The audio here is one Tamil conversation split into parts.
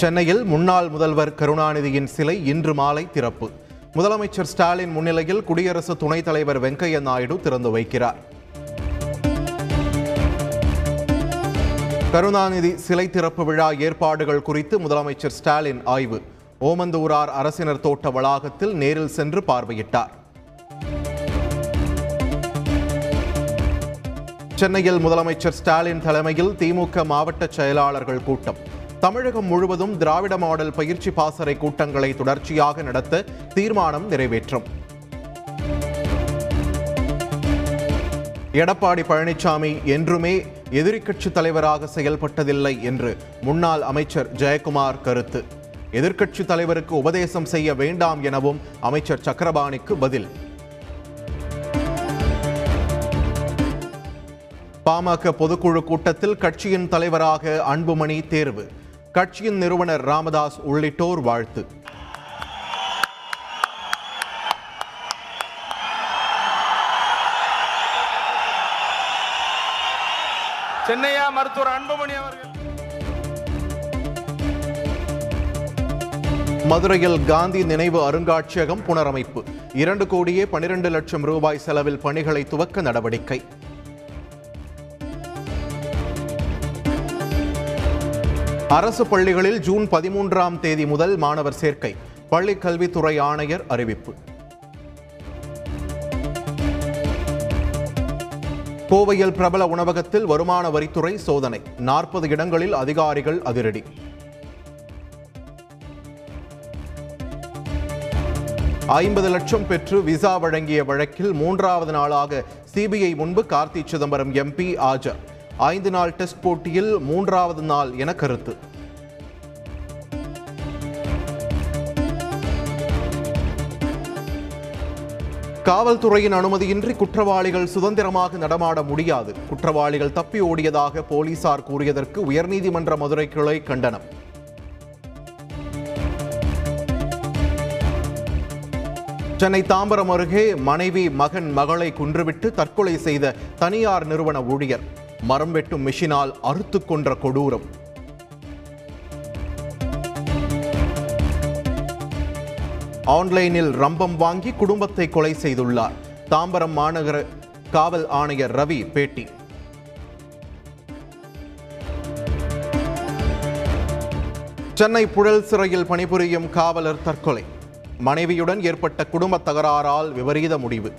சென்னையில் முன்னாள் முதல்வர் கருணாநிதியின் சிலை இன்று மாலை திறப்பு. முதலமைச்சர் ஸ்டாலின் முன்னிலையில் குடியரசு துணைத் தலைவர் வெங்கையா நாயுடு திறந்து வைக்கிறார். கருணாநிதி சிலை திறப்பு விழா ஏற்பாடுகள் குறித்து முதலமைச்சர் ஸ்டாலின் ஆய்வு. ஓமந்தூரார் அரசினர் தோட்ட வளாகத்தில் நேரில் சென்று பார்வையிட்டார். சென்னையில் முதலமைச்சர் ஸ்டாலின் தலைமையில் திமுக மாவட்ட செயலாளர்கள் கூட்டம். தமிழகம் முழுவதும் திராவிட மாடல் பயிற்சி பாசறை கூட்டங்களை தொடர்ச்சியாக நடத்த தீர்மானம் நிறைவேற்றும். எடப்பாடி பழனிசாமி என்றுமே எதிர்க்கட்சித் தலைவராக செயல்பட்டதில்லை என்று முன்னாள் அமைச்சர் ஜெயக்குமார் கருத்து. எதிர்க்கட்சித் தலைவருக்கு உபதேசம் செய்ய வேண்டாம் எனவும் அமைச்சர் சக்கரபாணிக்கு பதில். பாமக பொதுக்குழு கூட்டத்தில் கட்சியின் தலைவராக அன்புமணி தேர்வு. கட்சியின் நிறுவனர் ராமதாஸ் உள்ளிட்டோர் வாழ்த்து. சென்னையா மருத்துவர் அன்புமணி அவர்கள். மதுரையில் காந்தி நினைவு அருங்காட்சியகம் புனரமைப்பு. இரண்டு கோடியே பனிரெண்டு லட்சம் ரூபாய் செலவில் பணிகளை துவக்க நடவடிக்கை. அரசு பள்ளிகளில் ஜூன் பதிமூன்றாம் தேதி முதல் மாணவர் சேர்க்கை. பள்ளி கல்வித்துறை ஆணையர் அறிவிப்பு. கோவையில் பிரபல உணவகத்தில் வருமான வரித்துறை சோதனை. நாற்பது இடங்களில் அதிகாரிகள் அதிரடி. ஐம்பது லட்சம் பெற்று விசா வழங்கிய வழக்கில் மூன்றாவது நாளாக சிபிஐ முன்பு கார்த்தி சிதம்பரம் எம்பி ஆஜர். ஐந்து நாள் டெஸ்ட் போட்டியில் மூன்றாவது நாள் என கருத்து. காவல்துறையின் அனுமதியின்றி குற்றவாளிகள் சுதந்திரமாக நடமாட முடியாது. குற்றவாளிகள் தப்பி ஓடியதாக போலீசார் கூறியதற்கு உயர்நீதிமன்ற மதுரை கிளை கண்டனம். சென்னை தாம்பரம் அருகே மனைவி மகன் மகளை குன்றுவிட்டு தற்கொலை செய்த தனியார் நிறுவன ஊழியர். மரம் வெட்டும் மிஷினால் அறுத்து கொன்ற கொடூரம். ஆன்லைனில் ரம்பம் வாங்கி குடும்பத்தை கொலை செய்துள்ளார். தாம்பரம் மாநகர காவல் ஆணையர் ரவி பேட்டி. சென்னை புழல் சிறையில் பணிபுரியும் காவலர் தற்கொலை. மனைவியுடன் ஏற்பட்ட குடும்ப தகராறால் விபரீத முடிவு.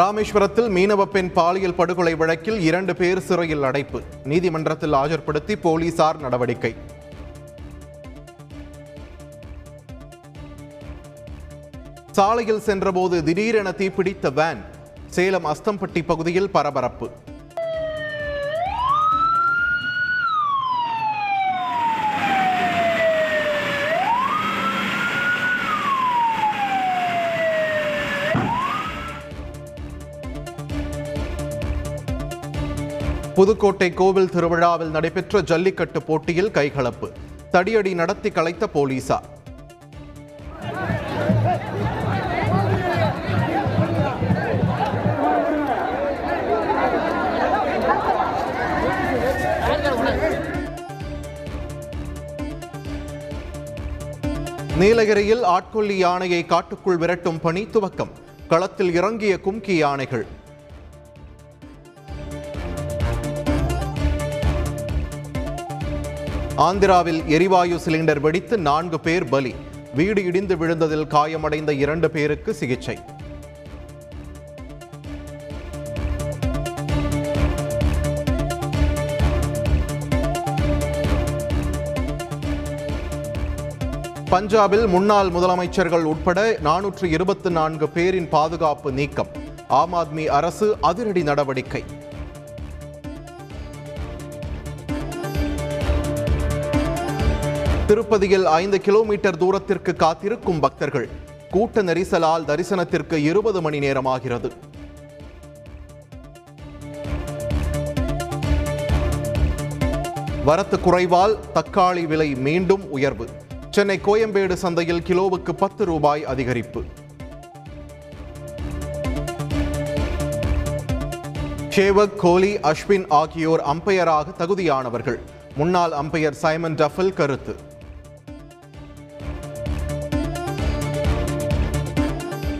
ராமேஸ்வரத்தில் மீனவ பெண் பாலியல் படுகொலை வழக்கில் இரண்டு பேர் சிறையில் அடைப்பு. நீதிமன்றத்தில் ஆஜர்படுத்தி போலீசார் நடவடிக்கை. சாலையில் சென்றபோது திடீரென தீப்பிடித்த வேன் சேலம் அஸ்தம்பட்டி பகுதியில் பரபரப்பு. புதுக்கோட்டை கோவில் திருவிழாவில் நடைபெற்ற ஜல்லிக்கட்டு போட்டியில் கைகலப்பு. தடியடி நடத்தி கலைத்த போலீசார் நீலகிரியில் ஆட்கொல்லி யானையை காட்டுக்குள் விரட்டும் பணி துவக்கம். களத்தில் இறங்கிய கும்கி யானைகள். ஆந்திராவில் எரிவாயு சிலிண்டர் வெடித்து நான்கு பேர் பலி. வீடு இடிந்து விழுந்ததில் காயமடைந்த இரண்டு பேருக்கு சிகிச்சை. பஞ்சாபில் முன்னாள் முதலமைச்சர்கள் உட்பட நானூற்று இருபத்தி நான்கு பேரின் பாதுகாப்பு நீக்கம். ஆம் ஆத்மி அரசு அதிரடி நடவடிக்கை. திருப்பதியில் ஐந்து கிலோமீட்டர் தூரத்திற்கு காத்திருக்கும் பக்தர்கள் கூட்ட நெரிசலால் தரிசனத்திற்கு இருபது மணி நேரமாகிறது. வரத்து குறைவால் தக்காளி விலை மீண்டும் உயர்வு. சென்னை கோயம்பேடு சந்தையில் கிலோவுக்கு பத்து ரூபாய் அதிகரிப்பு. சேவக் கோலி அஸ்வின் ஆகியோர் அம்பையராக தகுதியானவர்கள். முன்னாள் அம்பையர் சைமன் டஃபல் கருத்து.